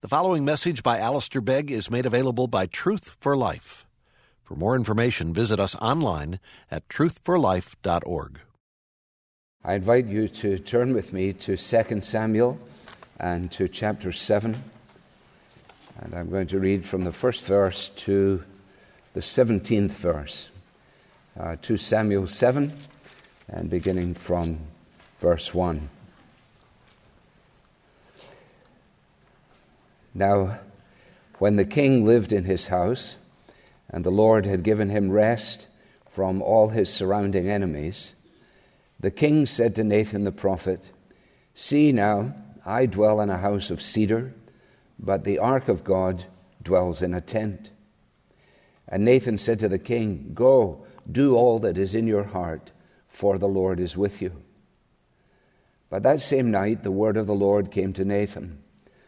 The following message by Alistair Begg is made available by Truth for Life. For more information, visit us online at truthforlife.org. I invite you to turn with me to 2 Samuel and to chapter 7. And I'm going to read from the first verse to the 17th verse. Uh, 2 Samuel 7, and beginning from verse 1. Now, when the king lived in his house, and the Lord had given him rest from all his surrounding enemies, the king said to Nathan the prophet, See now, I dwell in a house of cedar, but the ark of God dwells in a tent. And Nathan said to the king, Go, do all that is in your heart, for the Lord is with you. But that same night the word of the Lord came to Nathan.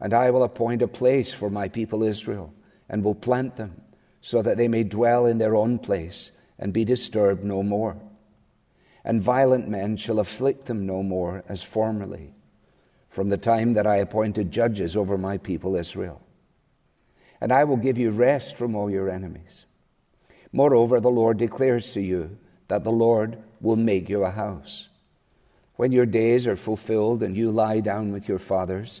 And I will appoint a place for my people Israel, and will plant them, so that they may dwell in their own place, and be disturbed no more. And violent men shall afflict them no more as formerly, from the time that I appointed judges over my people Israel. And I will give you rest from all your enemies. Moreover, the Lord declares to you that the Lord will make you a house. When your days are fulfilled and you lie down with your fathers,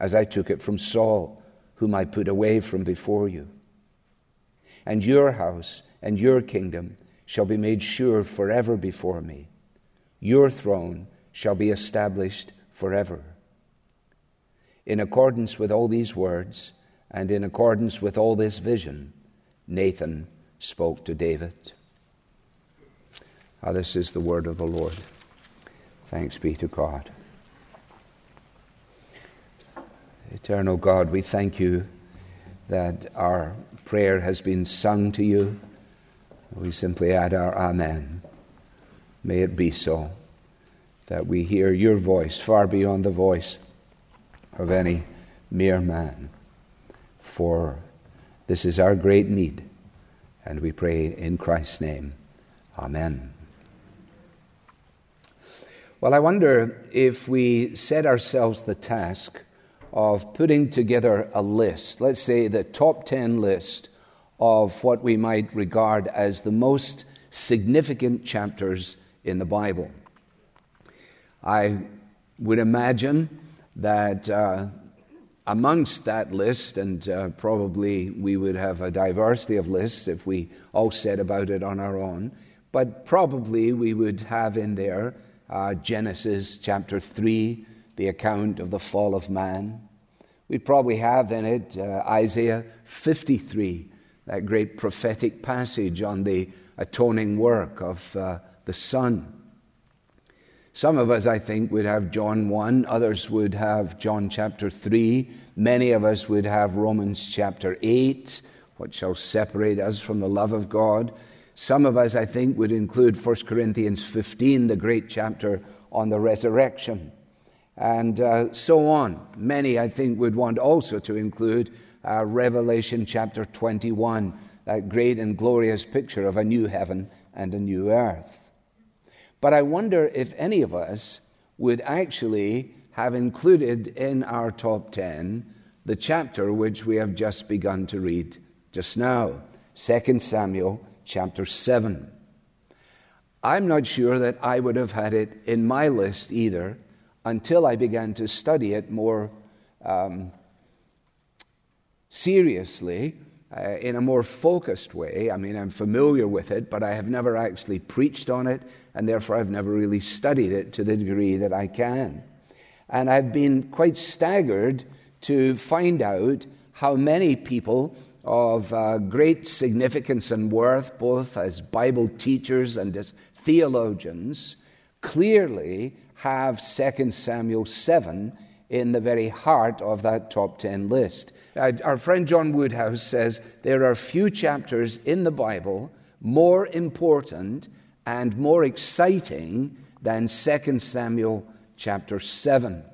as I took it from Saul, whom I put away from before you. And your house and your kingdom shall be made sure forever before me. Your throne shall be established forever. In accordance with all these words, and in accordance with all this vision, Nathan spoke to David. Ah, this is the word of the Lord. Thanks be to God. Eternal God, we thank you that our prayer has been sung to you. We simply add our Amen. May it be so that we hear your voice far beyond the voice of any mere man. For this is our great need, and we pray in Christ's name. Amen. Well, I wonder if we set ourselves the task of putting together a list, let's say the top 10 list of what we might regard as the most significant chapters in the Bible. I would imagine that uh, amongst that list, and uh, probably we would have a diversity of lists if we all said about it on our own, but probably we would have in there uh, Genesis chapter 3, the account of the fall of man. We probably have in it uh, Isaiah 53, that great prophetic passage on the atoning work of uh, the Son. Some of us, I think, would have John 1, others would have John chapter 3, many of us would have Romans chapter 8, what shall separate us from the love of God. Some of us, I think, would include 1 Corinthians 15, the great chapter on the resurrection and uh, so on. Many, I think, would want also to include uh, Revelation chapter 21, that great and glorious picture of a new heaven and a new earth. But I wonder if any of us would actually have included in our top 10 the chapter which we have just begun to read just now 2 Samuel chapter 7. I'm not sure that I would have had it in my list either until I began to study it more um, seriously, uh, in a more focused way. I mean, I'm familiar with it, but I have never actually preached on it, and therefore I've never really studied it to the degree that I can. And I've been quite staggered to find out how many people of uh, great significance and worth, both as Bible teachers and as theologians, clearly have 2 Samuel 7 in the very heart of that top 10 list. Uh, our friend John Woodhouse says there are few chapters in the Bible more important and more exciting than 2 Samuel chapter 7.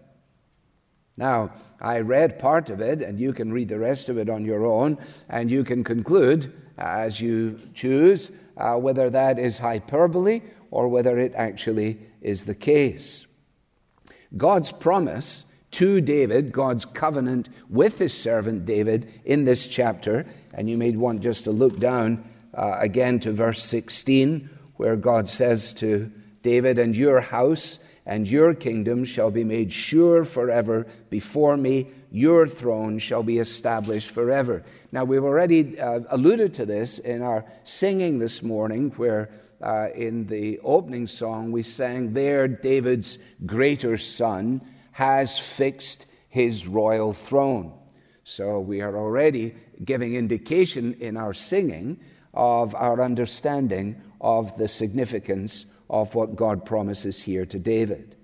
Now, I read part of it, and you can read the rest of it on your own, and you can conclude as you choose uh, whether that is hyperbole or whether it actually is the case. God's promise to David, God's covenant with his servant David in this chapter, and you may want just to look down uh, again to verse 16, where God says to David, And your house and your kingdom shall be made sure forever before me. Your throne shall be established forever. Now, we've already uh, alluded to this in our singing this morning, where uh, in the opening song we sang, There David's greater son has fixed his royal throne. So we are already giving indication in our singing of our understanding of the significance of what God promises here to David.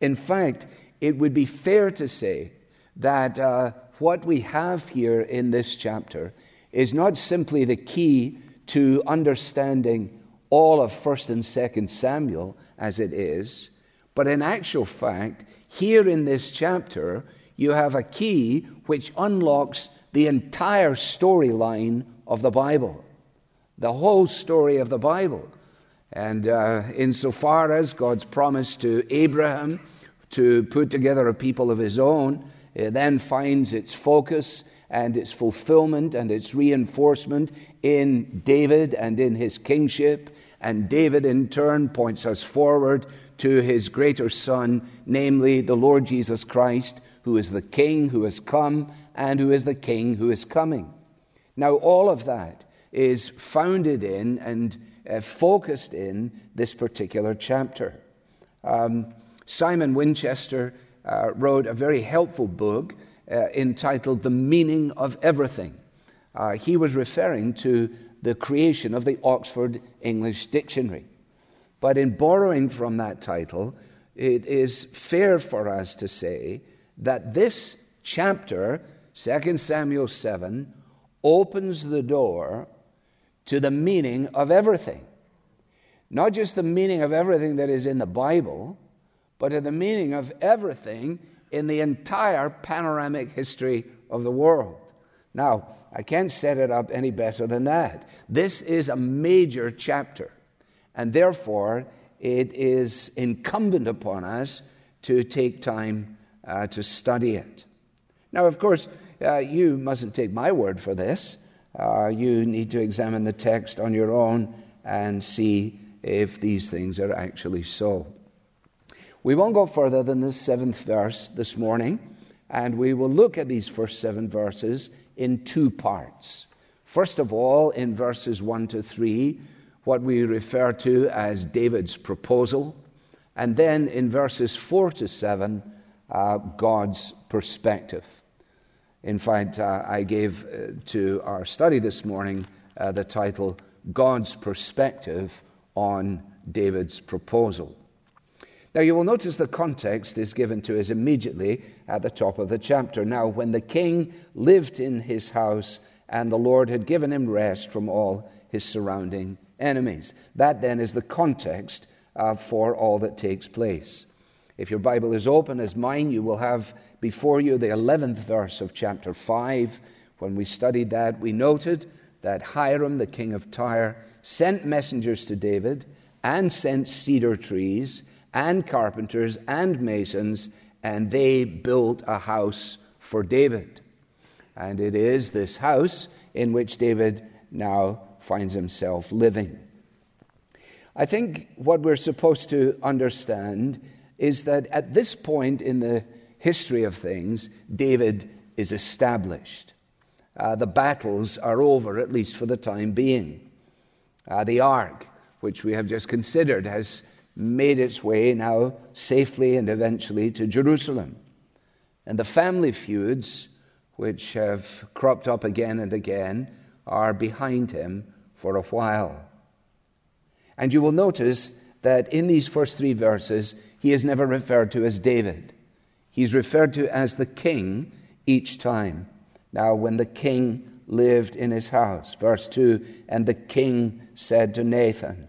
In fact, it would be fair to say that uh, what we have here in this chapter is not simply the key to understanding all of 1st and 2nd Samuel as it is, but in actual fact, here in this chapter, you have a key which unlocks the entire storyline of the Bible, the whole story of the Bible. And uh, insofar as God's promise to Abraham to put together a people of his own, it then finds its focus and its fulfillment and its reinforcement in David and in his kingship. And David, in turn, points us forward to his greater Son, namely the Lord Jesus Christ, who is the King who has come and who is the King who is coming. Now, all of that is founded in and uh, focused in this particular chapter. Um, Simon Winchester uh, wrote a very helpful book uh, entitled The Meaning of Everything. Uh, he was referring to the creation of the Oxford English Dictionary. But in borrowing from that title, it is fair for us to say that this chapter, 2 Samuel 7, opens the door to the meaning of everything. Not just the meaning of everything that is in the Bible, but to the meaning of everything in the entire panoramic history of the world. Now, I can't set it up any better than that. This is a major chapter, and therefore it is incumbent upon us to take time uh, to study it. Now, of course, uh, you mustn't take my word for this. Uh, you need to examine the text on your own and see if these things are actually so. We won't go further than the seventh verse this morning, and we will look at these first seven verses in two parts. First of all, in verses 1 to 3, what we refer to as David's proposal, and then in verses 4 to 7, uh, God's perspective. In fact, uh, I gave uh, to our study this morning uh, the title God's Perspective on David's Proposal. Now, you will notice the context is given to us immediately at the top of the chapter. Now, when the king lived in his house, and the Lord had given him rest from all his surrounding enemies. That then is the context uh, for all that takes place. If your Bible is open as mine, you will have before you the 11th verse of chapter 5, When we studied that, we noted that Hiram, the king of Tyre, sent messengers to David and sent cedar trees and carpenters and masons, and they built a house for David. And it is this house in which David now finds himself living. I think what we're supposed to understand is that at this point in the history of things, David is established. Uh, the battles are over, at least for the time being. Uh, the ark, which we have just considered, has made its way now safely and eventually to Jerusalem. And the family feuds, which have cropped up again and again, are behind him for a while. And you will notice that in these first three verses, he is never referred to as David. He's referred to as the king each time. Now, when the king lived in his house, verse 2 and the king said to Nathan,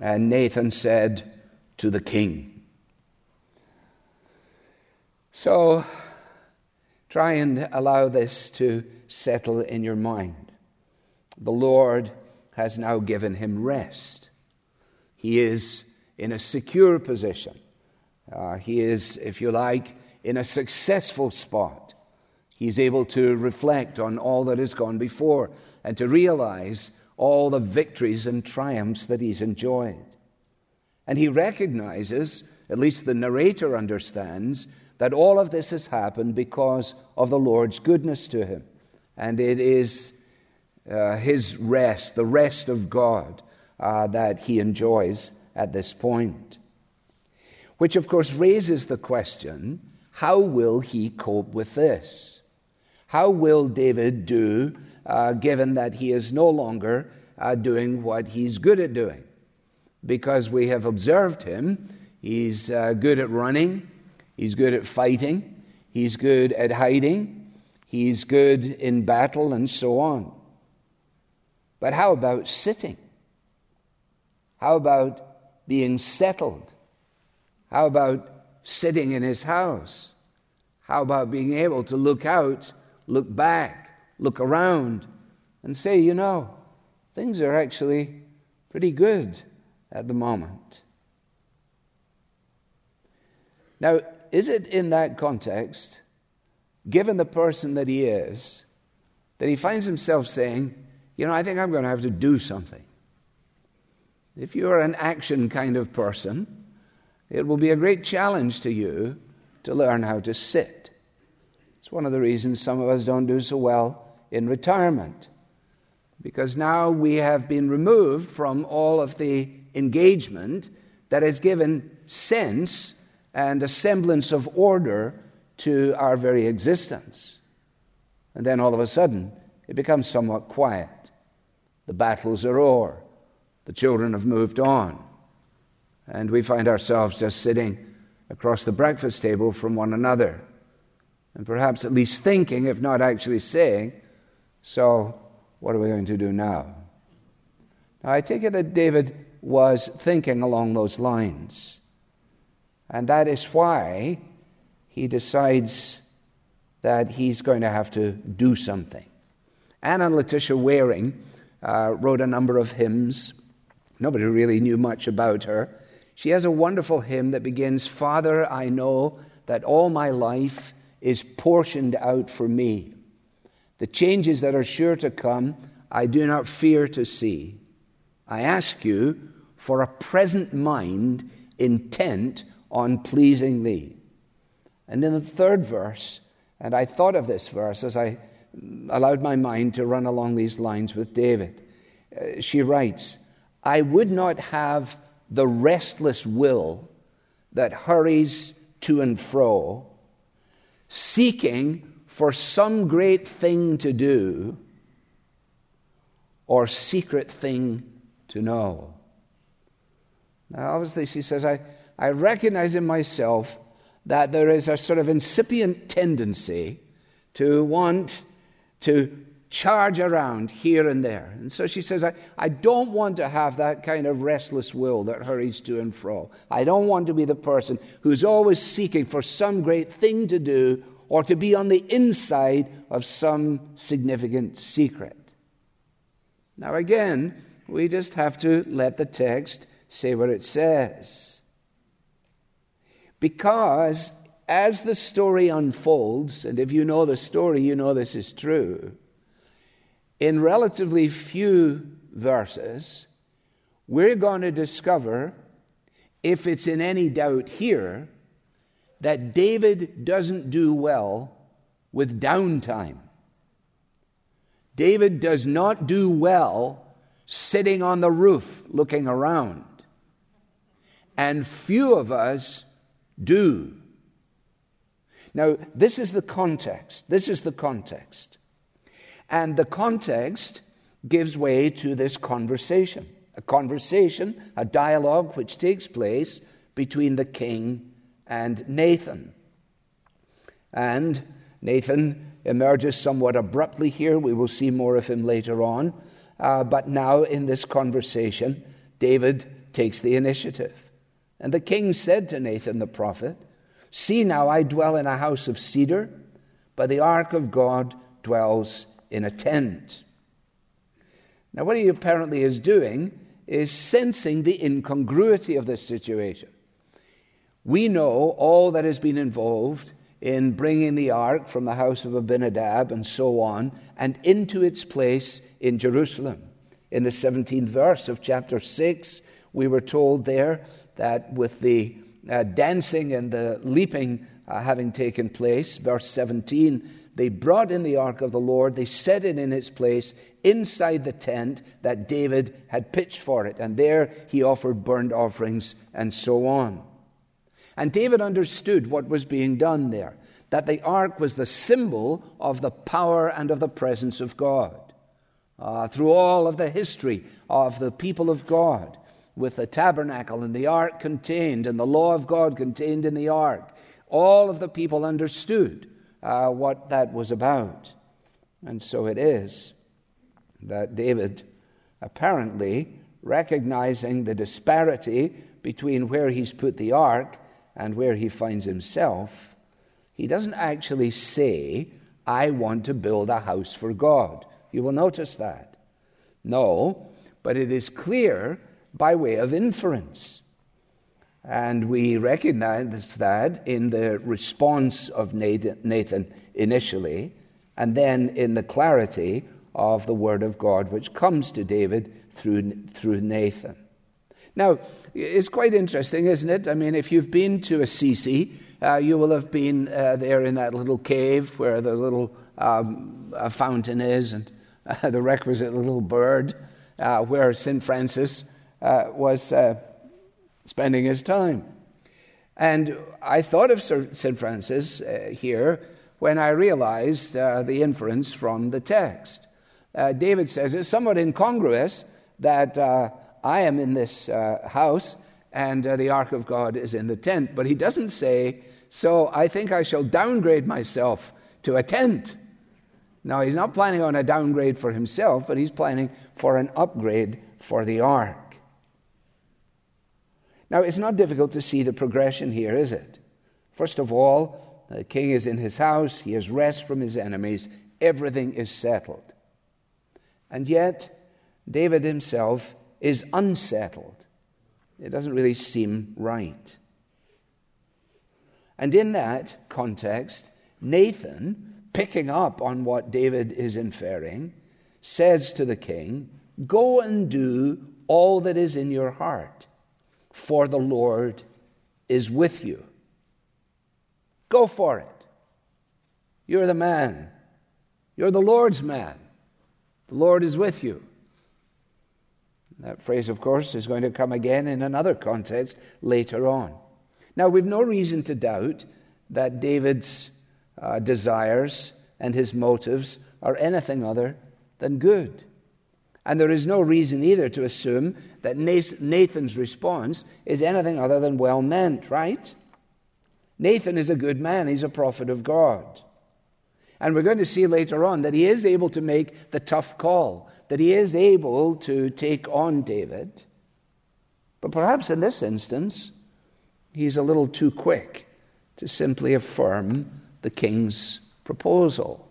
and Nathan said to the king. So, try and allow this to settle in your mind. The Lord has now given him rest. He is in a secure position. Uh, he is, if you like, in a successful spot. He's able to reflect on all that has gone before and to realize all the victories and triumphs that he's enjoyed. And he recognizes, at least the narrator understands, that all of this has happened because of the Lord's goodness to him. And it is uh, his rest, the rest of God, uh, that he enjoys at this point. Which, of course, raises the question how will he cope with this? How will David do, uh, given that he is no longer uh, doing what he's good at doing? Because we have observed him, he's uh, good at running, he's good at fighting, he's good at hiding, he's good in battle, and so on. But how about sitting? How about being settled? How about sitting in his house? How about being able to look out, look back, look around, and say, you know, things are actually pretty good at the moment? Now, is it in that context, given the person that he is, that he finds himself saying, you know, I think I'm going to have to do something. If you're an action kind of person, it will be a great challenge to you to learn how to sit. It's one of the reasons some of us don't do so well in retirement. Because now we have been removed from all of the engagement that has given sense and a semblance of order to our very existence. And then all of a sudden, it becomes somewhat quiet. The battles are o'er. The children have moved on. And we find ourselves just sitting across the breakfast table from one another. And perhaps at least thinking, if not actually saying, So, what are we going to do now? Now, I take it that David was thinking along those lines. And that is why he decides that he's going to have to do something. Anna Laetitia Waring uh, wrote a number of hymns. Nobody really knew much about her. She has a wonderful hymn that begins Father, I know that all my life is portioned out for me. The changes that are sure to come, I do not fear to see. I ask you for a present mind intent on pleasing thee. And in the third verse, and I thought of this verse as I allowed my mind to run along these lines with David. Uh, she writes, I would not have the restless will that hurries to and fro, seeking for some great thing to do or secret thing to know. Now, obviously, she says, I, I recognize in myself that there is a sort of incipient tendency to want to charge around here and there. And so she says, I, I don't want to have that kind of restless will that hurries to and fro. I don't want to be the person who's always seeking for some great thing to do or to be on the inside of some significant secret. Now, again, we just have to let the text say what it says. Because as the story unfolds, and if you know the story, you know this is true, in relatively few verses, we're going to discover, if it's in any doubt here, that David doesn't do well with downtime. David does not do well sitting on the roof looking around. And few of us do. Now, this is the context. This is the context. And the context gives way to this conversation a conversation, a dialogue which takes place between the king and Nathan. And Nathan emerges somewhat abruptly here. We will see more of him later on. Uh, but now, in this conversation, David takes the initiative. And the king said to Nathan the prophet, See now, I dwell in a house of cedar, but the ark of God dwells in a tent. Now, what he apparently is doing is sensing the incongruity of this situation. We know all that has been involved in bringing the ark from the house of Abinadab and so on, and into its place in Jerusalem. In the 17th verse of chapter 6, we were told there that with the uh, dancing and the leaping uh, having taken place, verse 17, they brought in the ark of the Lord, they set it in its place inside the tent that David had pitched for it, and there he offered burnt offerings and so on. And David understood what was being done there that the ark was the symbol of the power and of the presence of God. Uh, through all of the history of the people of God, with the tabernacle and the ark contained and the law of God contained in the ark, all of the people understood uh, what that was about. And so it is that David, apparently recognizing the disparity between where he's put the ark and where he finds himself, he doesn't actually say, I want to build a house for God. You will notice that. No, but it is clear by way of inference. And we recognize that in the response of Nathan initially, and then in the clarity of the word of God which comes to David through, through Nathan. Now, it's quite interesting, isn't it? I mean, if you've been to Assisi, uh, you will have been uh, there in that little cave where the little um, fountain is and uh, the requisite little bird uh, where St. Francis uh, was uh, spending his time. And I thought of St. Francis here when I realized the inference from the text. David says it's somewhat incongruous that I am in this uh, house and uh, the ark of God is in the tent, but he doesn't say, So I think I shall downgrade myself to a tent. Now, he's not planning on a downgrade for himself, but he's planning for an upgrade for the ark. Now, it's not difficult to see the progression here, is it? First of all, the king is in his house, he has rest from his enemies, everything is settled. And yet, David himself is unsettled. It doesn't really seem right. And in that context, Nathan, picking up on what David is inferring, says to the king, Go and do all that is in your heart for the Lord is with you. Go for it. You're the man. You're the Lord's man. The Lord is with you. That phrase, of course, is going to come again in another context later on. Now, we've no reason to doubt that David's uh, desires and his motives are anything other than good. And there is no reason either to assume that Nathan's response is anything other than well meant, right? Nathan is a good man, he's a prophet of God. And we're going to see later on that he is able to make the tough call, that he is able to take on David. But perhaps in this instance, he's a little too quick to simply affirm the king's proposal.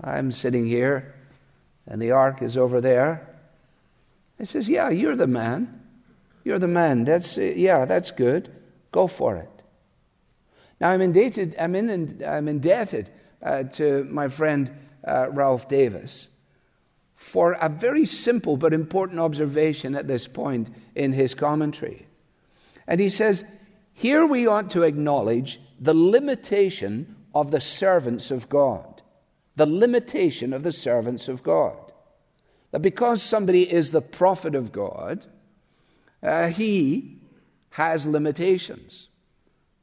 I'm sitting here, and the ark is over there. He says, Yeah, you're the man. You're the man. That's, yeah, that's good. Go for it. Now, I'm indebted, I'm in, I'm indebted uh, to my friend uh, Ralph Davis for a very simple but important observation at this point in his commentary. And he says, Here we ought to acknowledge the limitation of the servants of God. The limitation of the servants of God. That because somebody is the prophet of God, uh, he has limitations.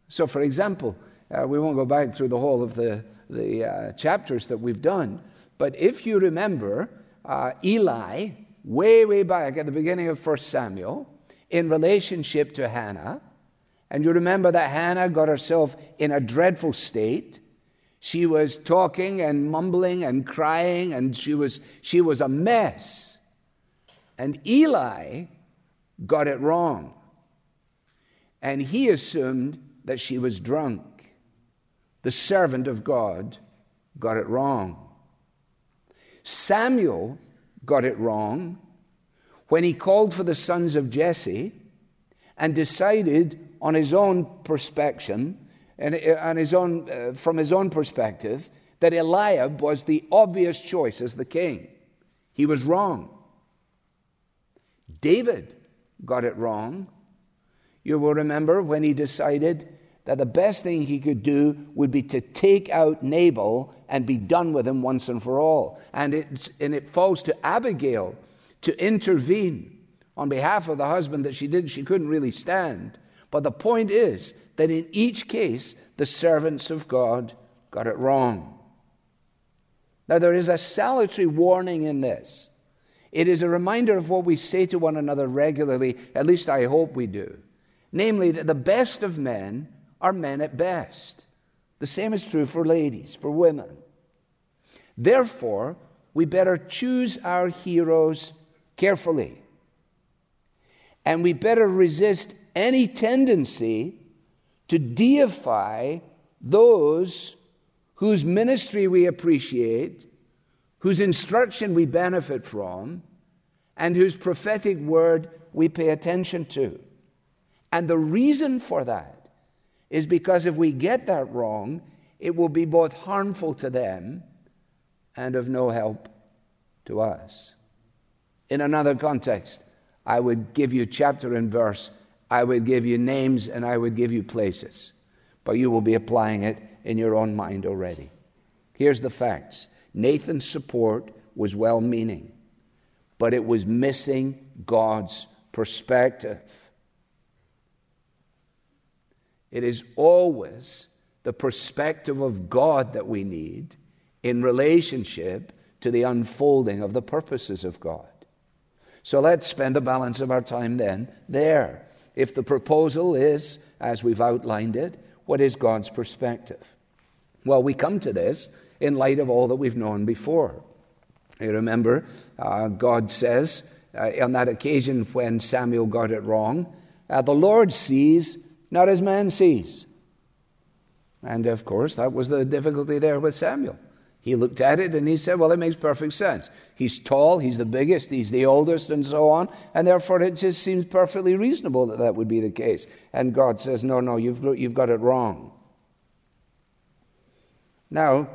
So, for example, uh, we won't go back through the whole of the, the uh, chapters that we've done, but if you remember, uh, Eli, way, way back at the beginning of 1 Samuel, in relationship to Hannah, and you remember that Hannah got herself in a dreadful state. She was talking and mumbling and crying, and she was, she was a mess. And Eli got it wrong. And he assumed that she was drunk. The servant of God got it wrong. Samuel got it wrong when he called for the sons of Jesse and decided on his own perspection and on his own, uh, from his own perspective that Eliab was the obvious choice as the king. He was wrong. David got it wrong. You will remember when he decided that the best thing he could do would be to take out Nabal and be done with him once and for all. And, it's, and it falls to Abigail to intervene on behalf of the husband that she did she couldn't really stand. But the point is that in each case, the servants of God got it wrong. Now, there is a salutary warning in this. It is a reminder of what we say to one another regularly, at least I hope we do. Namely, that the best of men are men at best. The same is true for ladies, for women. Therefore, we better choose our heroes carefully. And we better resist any tendency to deify those whose ministry we appreciate, whose instruction we benefit from, and whose prophetic word we pay attention to. And the reason for that is because if we get that wrong, it will be both harmful to them and of no help to us. In another context, I would give you chapter and verse, I would give you names, and I would give you places. But you will be applying it in your own mind already. Here's the facts Nathan's support was well meaning, but it was missing God's perspective. It is always the perspective of God that we need in relationship to the unfolding of the purposes of God. So let's spend the balance of our time then there. If the proposal is, as we've outlined it, what is God's perspective? Well, we come to this in light of all that we've known before. You remember, uh, God says uh, on that occasion when Samuel got it wrong, uh, the Lord sees not as man sees. And of course, that was the difficulty there with Samuel. He looked at it and he said, Well, it makes perfect sense. He's tall, he's the biggest, he's the oldest, and so on. And therefore, it just seems perfectly reasonable that that would be the case. And God says, No, no, you've, you've got it wrong. Now,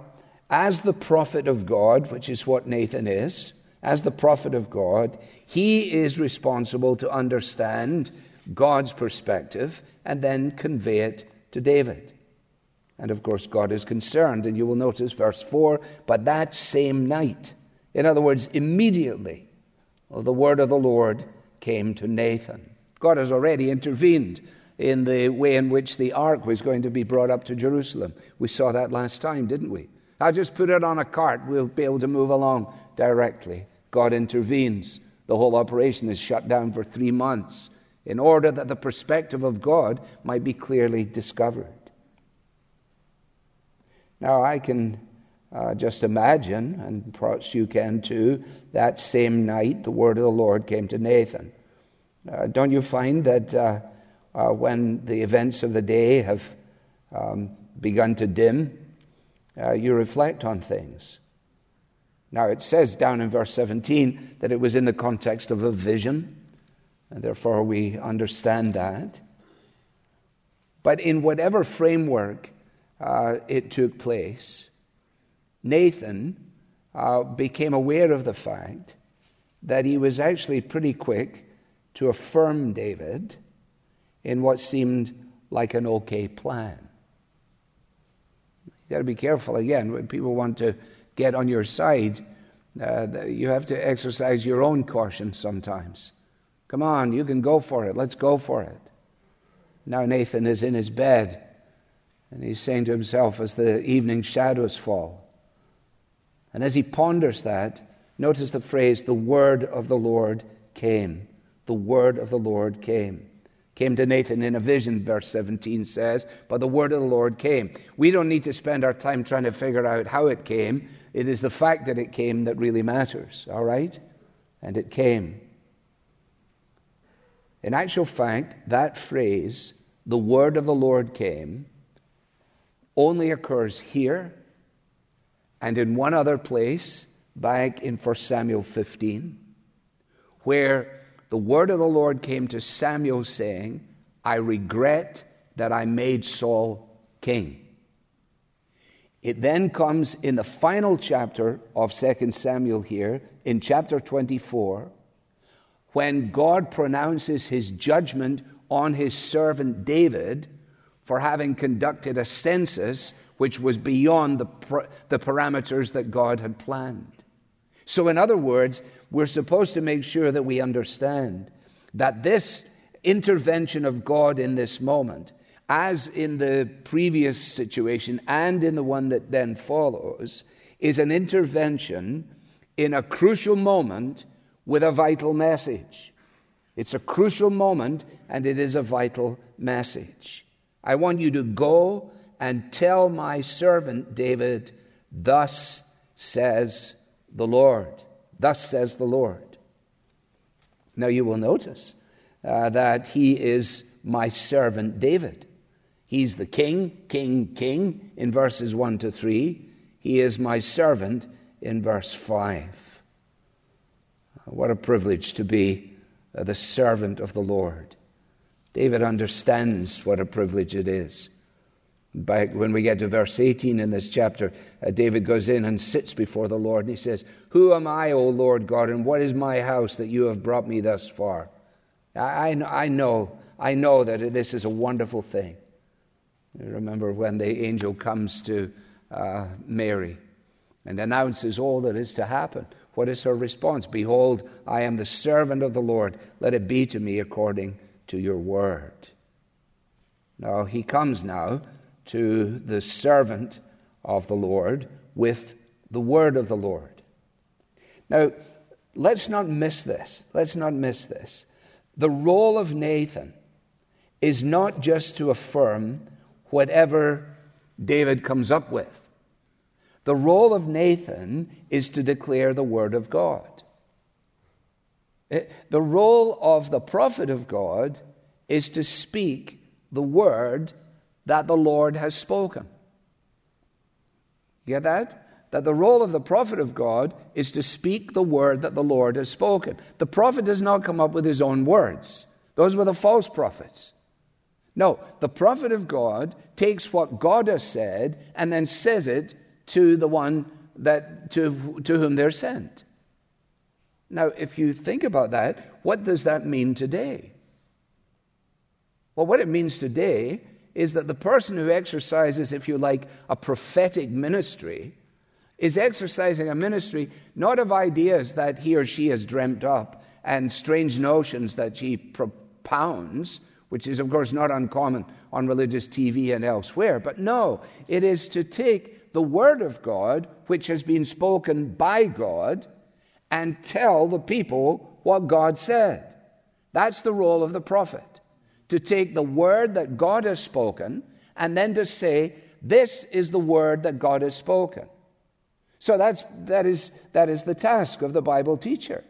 as the prophet of God, which is what Nathan is, as the prophet of God, he is responsible to understand God's perspective and then convey it to David. And of course, God is concerned. And you will notice verse 4 but that same night, in other words, immediately, well, the word of the Lord came to Nathan. God has already intervened in the way in which the ark was going to be brought up to Jerusalem. We saw that last time, didn't we? I'll just put it on a cart, we'll be able to move along directly. God intervenes. The whole operation is shut down for three months in order that the perspective of God might be clearly discovered. Now, I can uh, just imagine, and perhaps you can too, that same night the word of the Lord came to Nathan. Uh, don't you find that uh, uh when the events of the day have um, begun to dim, uh, you reflect on things. Now, it says down in verse 17 that it was in the context of a vision, and therefore we understand that. But in whatever framework uh, it took place, Nathan uh, became aware of the fact that he was actually pretty quick to affirm David in what seemed like an okay plan. You've got to be careful again when people want to get on your side. Uh, you have to exercise your own caution sometimes. Come on, you can go for it. Let's go for it. Now Nathan is in his bed, and he's saying to himself as the evening shadows fall. And as he ponders that, notice the phrase, the word of the Lord came. The word of the Lord came came to Nathan in a vision, verse 17 says, but the word of the Lord came. We don't need to spend our time trying to figure out how it came. It is the fact that it came that really matters, all right? And it came. In actual fact, that phrase, the word of the Lord came, only occurs here and in one other place back in 1 Samuel 15, where the word of the Lord came to Samuel, saying, I regret that I made Saul king. It then comes in the final chapter of 2 Samuel here, in chapter 24, when God pronounces his judgment on his servant David for having conducted a census which was beyond the, the parameters that God had planned. So, in other words, we're supposed to make sure that we understand that this intervention of God in this moment, as in the previous situation and in the one that then follows, is an intervention in a crucial moment with a vital message. It's a crucial moment and it is a vital message. I want you to go and tell my servant David, Thus says the Lord. Thus says the Lord. Now you will notice uh, that he is my servant David. He's the king, king, king in verses 1 to 3. He is my servant in verse 5. What a privilege to be uh, the servant of the Lord. David understands what a privilege it is. Back when we get to verse 18 in this chapter, uh, David goes in and sits before the Lord and he says, Who am I, O Lord God, and what is my house that you have brought me thus far? I, I, I know, I know that this is a wonderful thing. You remember when the angel comes to uh, Mary and announces all that is to happen. What is her response? Behold, I am the servant of the Lord. Let it be to me according to your word. Now, he comes now to the servant of the Lord with the word of the Lord. Now, let's not miss this. Let's not miss this. The role of Nathan is not just to affirm whatever David comes up with. The role of Nathan is to declare the word of God. Eh, the role of the prophet of God is to speak the word that the Lord has spoken. You get that? That the role of the prophet of God is to speak the word that the Lord has spoken. The prophet does not come up with his own words, those were the false prophets. No, the prophet of God takes what God has said and then says it to the one that, to, to whom they're sent. Now, if you think about that, what does that mean today? Well, what it means today is that the person who exercises, if you like, a prophetic ministry is exercising a ministry not of ideas that he or she has dreamt up and strange notions that she propounds, which is, of course, not uncommon on religious TV and elsewhere, but no, it is to take the Word of God, which has been spoken by God, and tell the people what God said. That's the role of the prophet to take the word that God has spoken and then to say, This is the word that God has spoken. So that's, that, is, that is the task of the Bible teacher.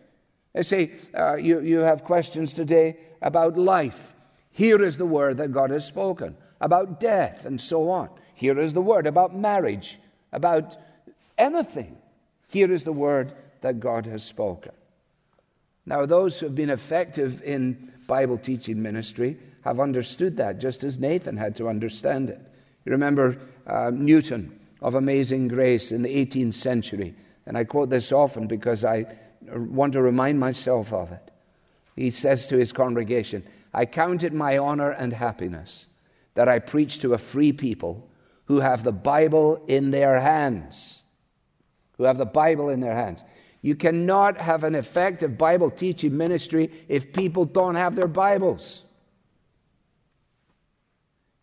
They say, uh, you, you have questions today about life. Here is the word that God has spoken. about death, and so on. Here is the word about marriage, about anything. Here is the word that God has spoken. Now, those who have been effective in Bible teaching ministry have understood that, just as Nathan had to understand it. You remember uh, Newton of Amazing Grace in the 18th century, and I quote this often because I want to remind myself of it. He says to his congregation, I count it my honor and happiness that I preach to a free people who have the Bible in their hands. Who have the Bible in their hands. You cannot have an effective Bible teaching ministry if people don't have their Bibles.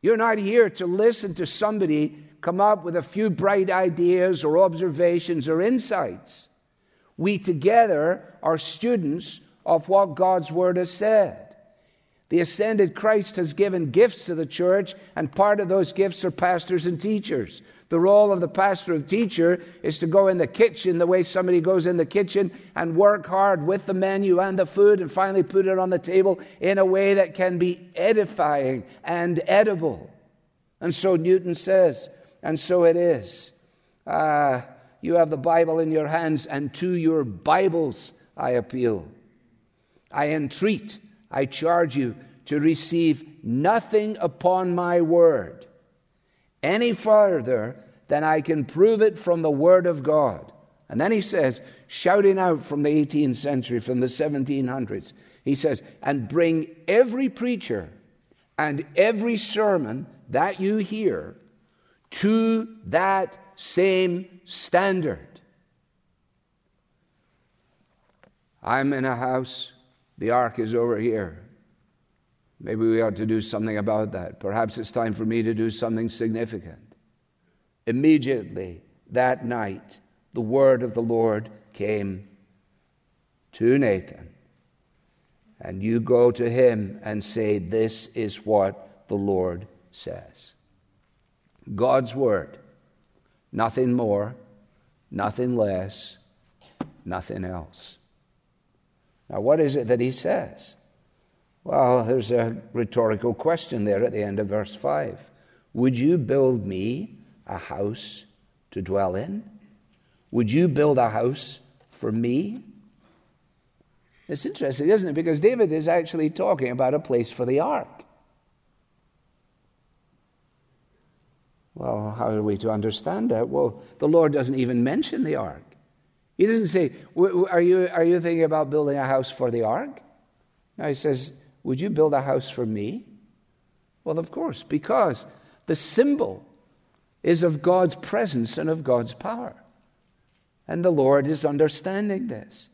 You're not here to listen to somebody come up with a few bright ideas or observations or insights. We together are students of what God's Word has said. The ascended Christ has given gifts to the church, and part of those gifts are pastors and teachers. The role of the pastor or teacher is to go in the kitchen the way somebody goes in the kitchen and work hard with the menu and the food and finally put it on the table in a way that can be edifying and edible. And so Newton says, and so it is. Uh, you have the Bible in your hands, and to your Bibles I appeal. I entreat I charge you to receive nothing upon my word any further than I can prove it from the word of God. And then he says, shouting out from the 18th century, from the 1700s, he says, and bring every preacher and every sermon that you hear to that same standard. I'm in a house the ark is over here. Maybe we ought to do something about that. Perhaps it's time for me to do something significant. Immediately that night, the word of the Lord came to Nathan. And you go to him and say, This is what the Lord says. God's word, nothing more, nothing less, nothing else. Now, what is it that he says? Well, there's a rhetorical question there at the end of verse 5. Would you build me a house to dwell in? Would you build a house for me? It's interesting, isn't it? Because David is actually talking about a place for the ark. Well, how are we to understand that? Well, the Lord doesn't even mention the ark. He doesn't say, are you, are you thinking about building a house for the ark? No, he says, Would you build a house for me? Well, of course, because the symbol is of God's presence and of God's power. And the Lord is understanding this.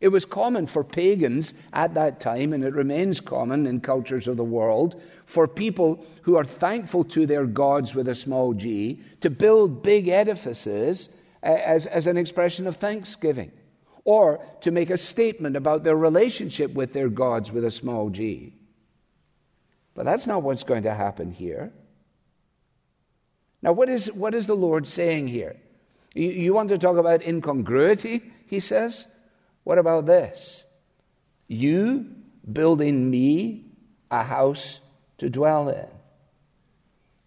It was common for pagans at that time, and it remains common in cultures of the world, for people who are thankful to their gods with a small g to build big edifices as, as an expression of thanksgiving, or to make a statement about their relationship with their gods with a small g. But that's not what's going to happen here. Now, what is, what is the Lord saying here? You, you want to talk about incongruity, he says? What about this? You building me a house to dwell in.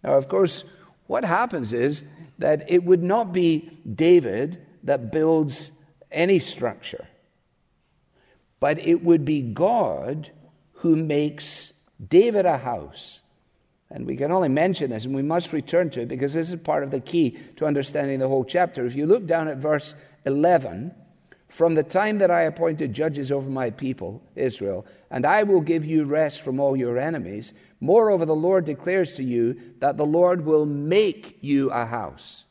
Now, of course, what happens is that it would not be David that builds any structure, but it would be God who makes David a house. And we can only mention this, and we must return to it because this is part of the key to understanding the whole chapter. If you look down at verse 11, from the time that I appointed judges over my people, Israel, and I will give you rest from all your enemies. Moreover, the Lord declares to you that the Lord will make you a house.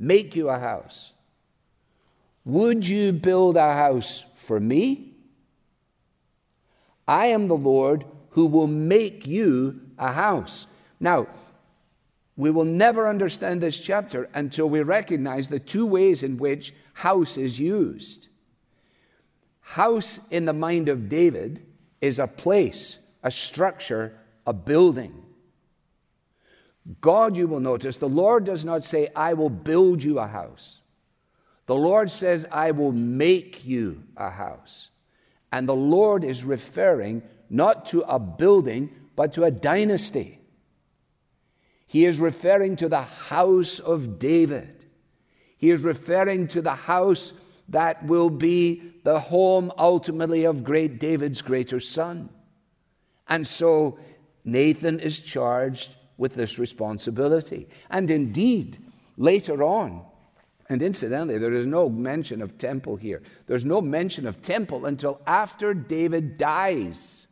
Make you a house. Would you build a house for me? I am the Lord who will make you a house. Now, we will never understand this chapter until we recognize the two ways in which house is used. House in the mind of David is a place, a structure, a building. God, you will notice, the Lord does not say, I will build you a house. The Lord says, I will make you a house. And the Lord is referring not to a building, but to a dynasty. He is referring to the house of David. He is referring to the house that will be the home ultimately of great David's greater son. And so Nathan is charged with this responsibility. And indeed, later on, and incidentally, there is no mention of temple here. There's no mention of temple until after David dies.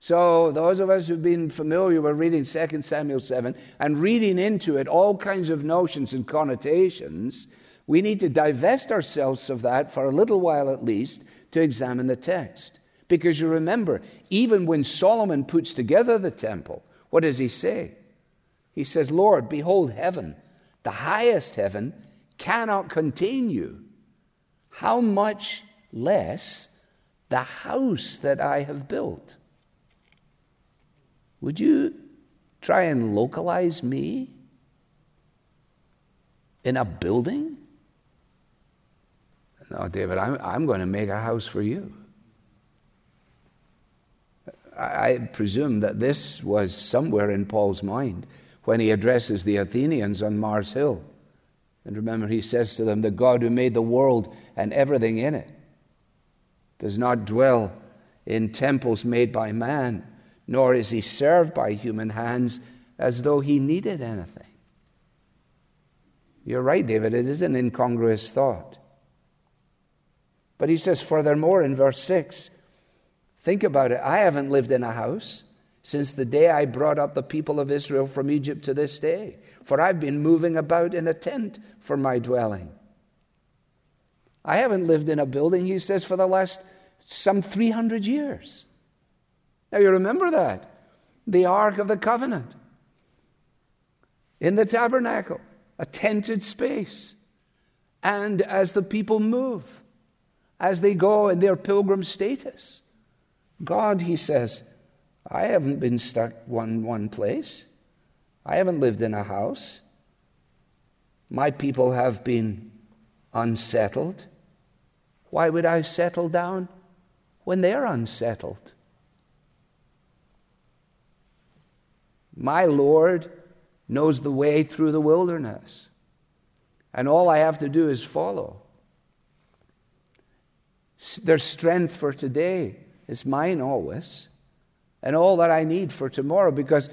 So, those of us who've been familiar with reading 2 Samuel 7 and reading into it all kinds of notions and connotations, we need to divest ourselves of that for a little while at least to examine the text. Because you remember, even when Solomon puts together the temple, what does he say? He says, Lord, behold, heaven, the highest heaven, cannot contain you. How much less the house that I have built? Would you try and localize me in a building? No, David, I'm, I'm going to make a house for you. I presume that this was somewhere in Paul's mind when he addresses the Athenians on Mars Hill. And remember, he says to them, The God who made the world and everything in it does not dwell in temples made by man, nor is he served by human hands as though he needed anything. You're right, David, it is an incongruous thought. But he says, furthermore, in verse 6, think about it. I haven't lived in a house since the day I brought up the people of Israel from Egypt to this day, for I've been moving about in a tent for my dwelling. I haven't lived in a building, he says, for the last some 300 years. Now you remember that. The Ark of the Covenant in the tabernacle, a tented space. And as the people move, as they go in their pilgrim status. God, he says, I haven't been stuck one one place. I haven't lived in a house. My people have been unsettled. Why would I settle down when they're unsettled? My Lord knows the way through the wilderness, and all I have to do is follow. Their strength for today is mine always, and all that I need for tomorrow because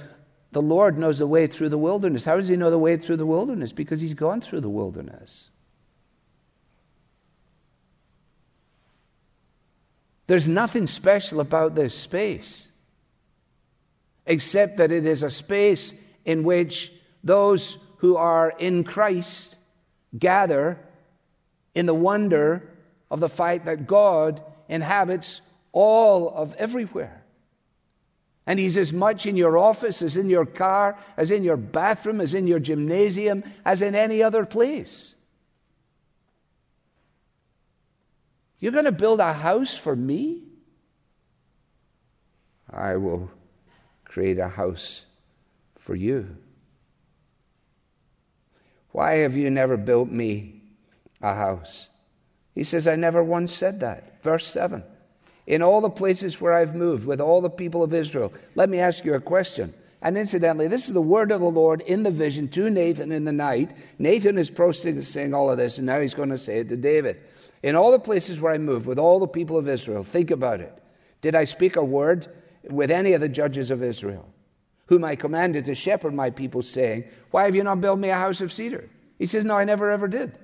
the Lord knows the way through the wilderness. How does He know the way through the wilderness? Because He's gone through the wilderness. There's nothing special about this space except that it is a space in which those who are in Christ gather in the wonder of the fact that God inhabits all of everywhere. And He's as much in your office as in your car, as in your bathroom, as in your gymnasium, as in any other place. You're going to build a house for me? I will create a house for you. Why have you never built me a house? He says, I never once said that. Verse 7. In all the places where I've moved with all the people of Israel, let me ask you a question. And incidentally, this is the word of the Lord in the vision to Nathan in the night. Nathan is processing all of this, and now he's going to say it to David. In all the places where I moved with all the people of Israel, think about it. Did I speak a word with any of the judges of Israel, whom I commanded to shepherd my people, saying, Why have you not built me a house of cedar? He says, No, I never ever did.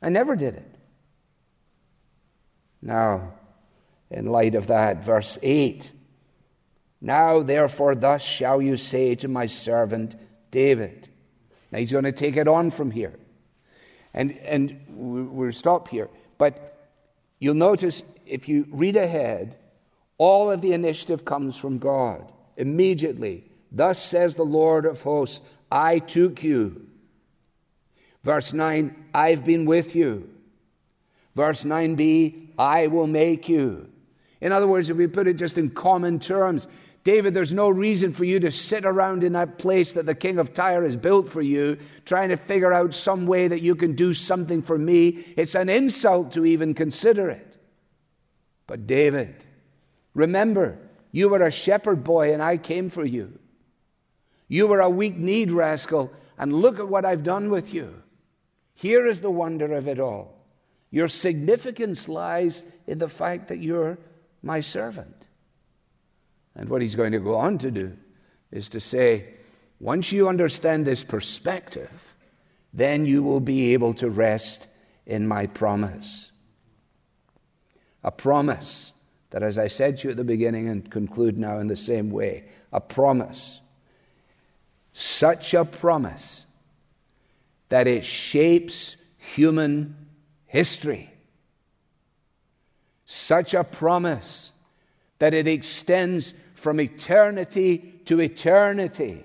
I never did it. Now, in light of that, verse 8 Now, therefore, thus shall you say to my servant David. Now, he's going to take it on from here. And, and we'll stop here. But you'll notice if you read ahead, all of the initiative comes from God. Immediately, thus says the Lord of hosts, I took you Verse 9, I've been with you. Verse 9b, I will make you. In other words, if we put it just in common terms, David, there's no reason for you to sit around in that place that the king of Tyre has built for you, trying to figure out some way that you can do something for me. It's an insult to even consider it. But David, remember, you were a shepherd boy and I came for you. You were a weak kneed rascal, and look at what I've done with you. Here is the wonder of it all. Your significance lies in the fact that you're my servant. And what he's going to go on to do is to say, once you understand this perspective, then you will be able to rest in my promise. A promise that, as I said to you at the beginning and conclude now in the same way, a promise. Such a promise that it shapes human history. Such a promise that it extends from eternity to eternity.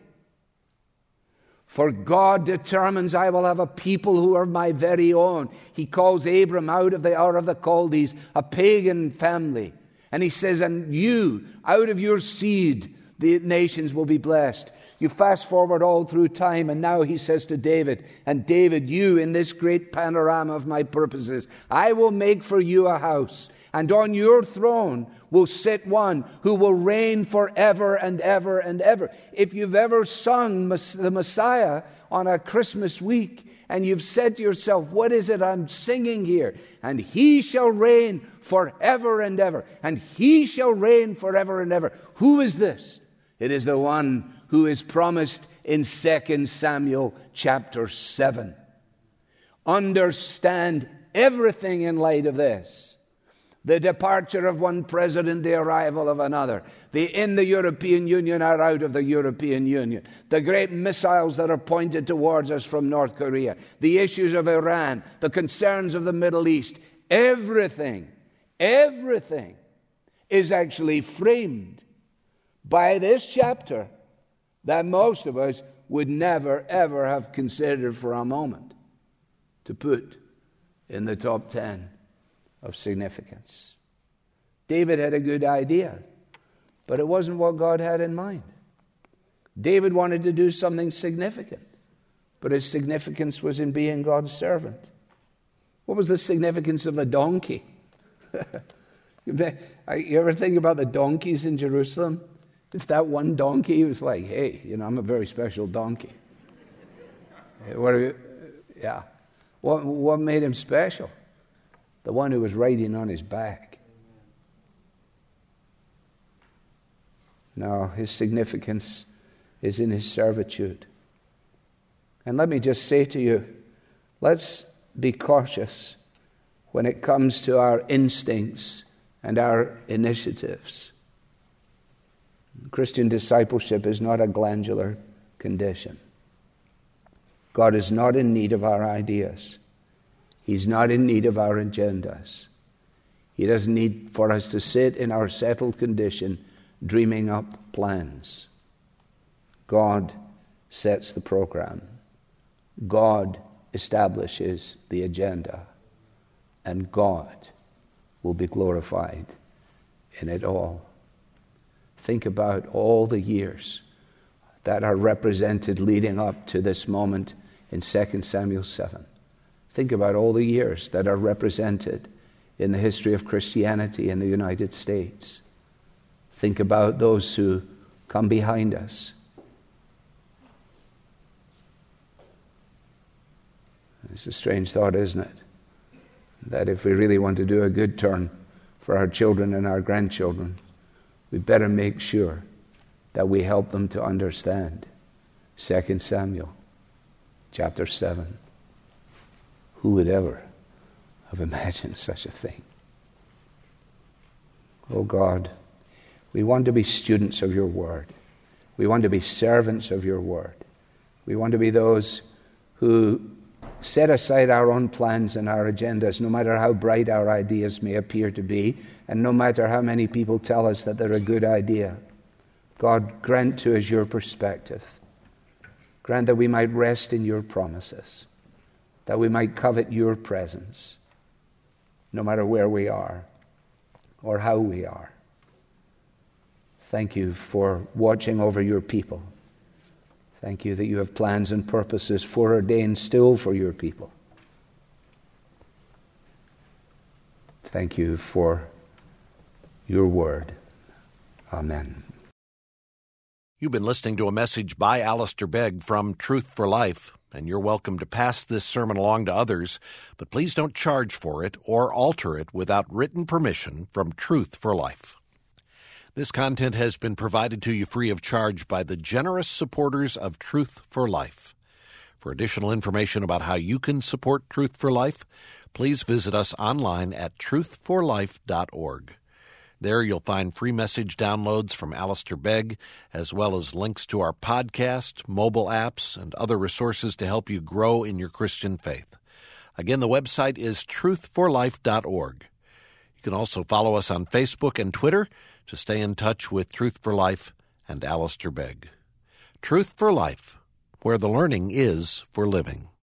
For God determines I will have a people who are my very own. He calls Abram out of the Ur of the Chaldees, a pagan family. And he says, And you, out of your seed, the nations will be blessed. You fast forward all through time, and now he says to David, And David, you in this great panorama of my purposes, I will make for you a house, and on your throne will sit one who will reign forever and ever and ever. If you've ever sung the Messiah on a Christmas week, and you've said to yourself, What is it I'm singing here? And he shall reign forever and ever, and he shall reign forever and ever. Who is this? It is the one who is promised in 2 Samuel chapter 7. Understand everything in light of this. The departure of one president, the arrival of another. The in the European Union are out of the European Union. The great missiles that are pointed towards us from North Korea. The issues of Iran. The concerns of the Middle East. Everything, everything is actually framed by this chapter that most of us would never, ever have considered for a moment to put in the top 10 of significance. David had a good idea, but it wasn't what God had in mind. David wanted to do something significant, but his significance was in being God's servant. What was the significance of the donkey? you ever think about the donkeys in Jerusalem? If that one donkey was like, hey, you know, I'm a very special donkey. what you, yeah. What, what made him special? The one who was riding on his back. No, his significance is in his servitude. And let me just say to you, let's be cautious when it comes to our instincts and our initiatives. Christian discipleship is not a glandular condition. God is not in need of our ideas. He's not in need of our agendas. He doesn't need for us to sit in our settled condition dreaming up plans. God sets the program. God establishes the agenda. And God will be glorified in it all. Think about all the years that are represented leading up to this moment in 2 Samuel 7. Think about all the years that are represented in the history of Christianity in the United States. Think about those who come behind us. It's a strange thought, isn't it? That if we really want to do a good turn for our children and our grandchildren, we better make sure that we help them to understand 2 Samuel chapter 7. Who would ever have imagined such a thing? Oh God, we want to be students of your word. We want to be servants of your word. We want to be those who set aside our own plans and our agendas, no matter how bright our ideas may appear to be, and no matter how many people tell us that they're a good idea. God, grant to us your perspective. Grant that we might rest in your promises, that we might covet your presence, no matter where we are or how we are. Thank you for watching over your people. Thank you that you have plans and purposes foreordained still for your people. Thank you for your word. Amen. You've been listening to a message by Alistair Begg from Truth for Life, and you're welcome to pass this sermon along to others, but please don't charge for it or alter it without written permission from Truth for Life. This content has been provided to you free of charge by the generous supporters of Truth for Life. For additional information about how you can support Truth for Life, please visit us online at truthforlife.org. There you'll find free message downloads from Alistair Begg, as well as links to our podcast, mobile apps, and other resources to help you grow in your Christian faith. Again, the website is truthforlife.org. You can also follow us on Facebook and Twitter to stay in touch with Truth for Life and Alistair Begg. Truth for Life, where the learning is for living.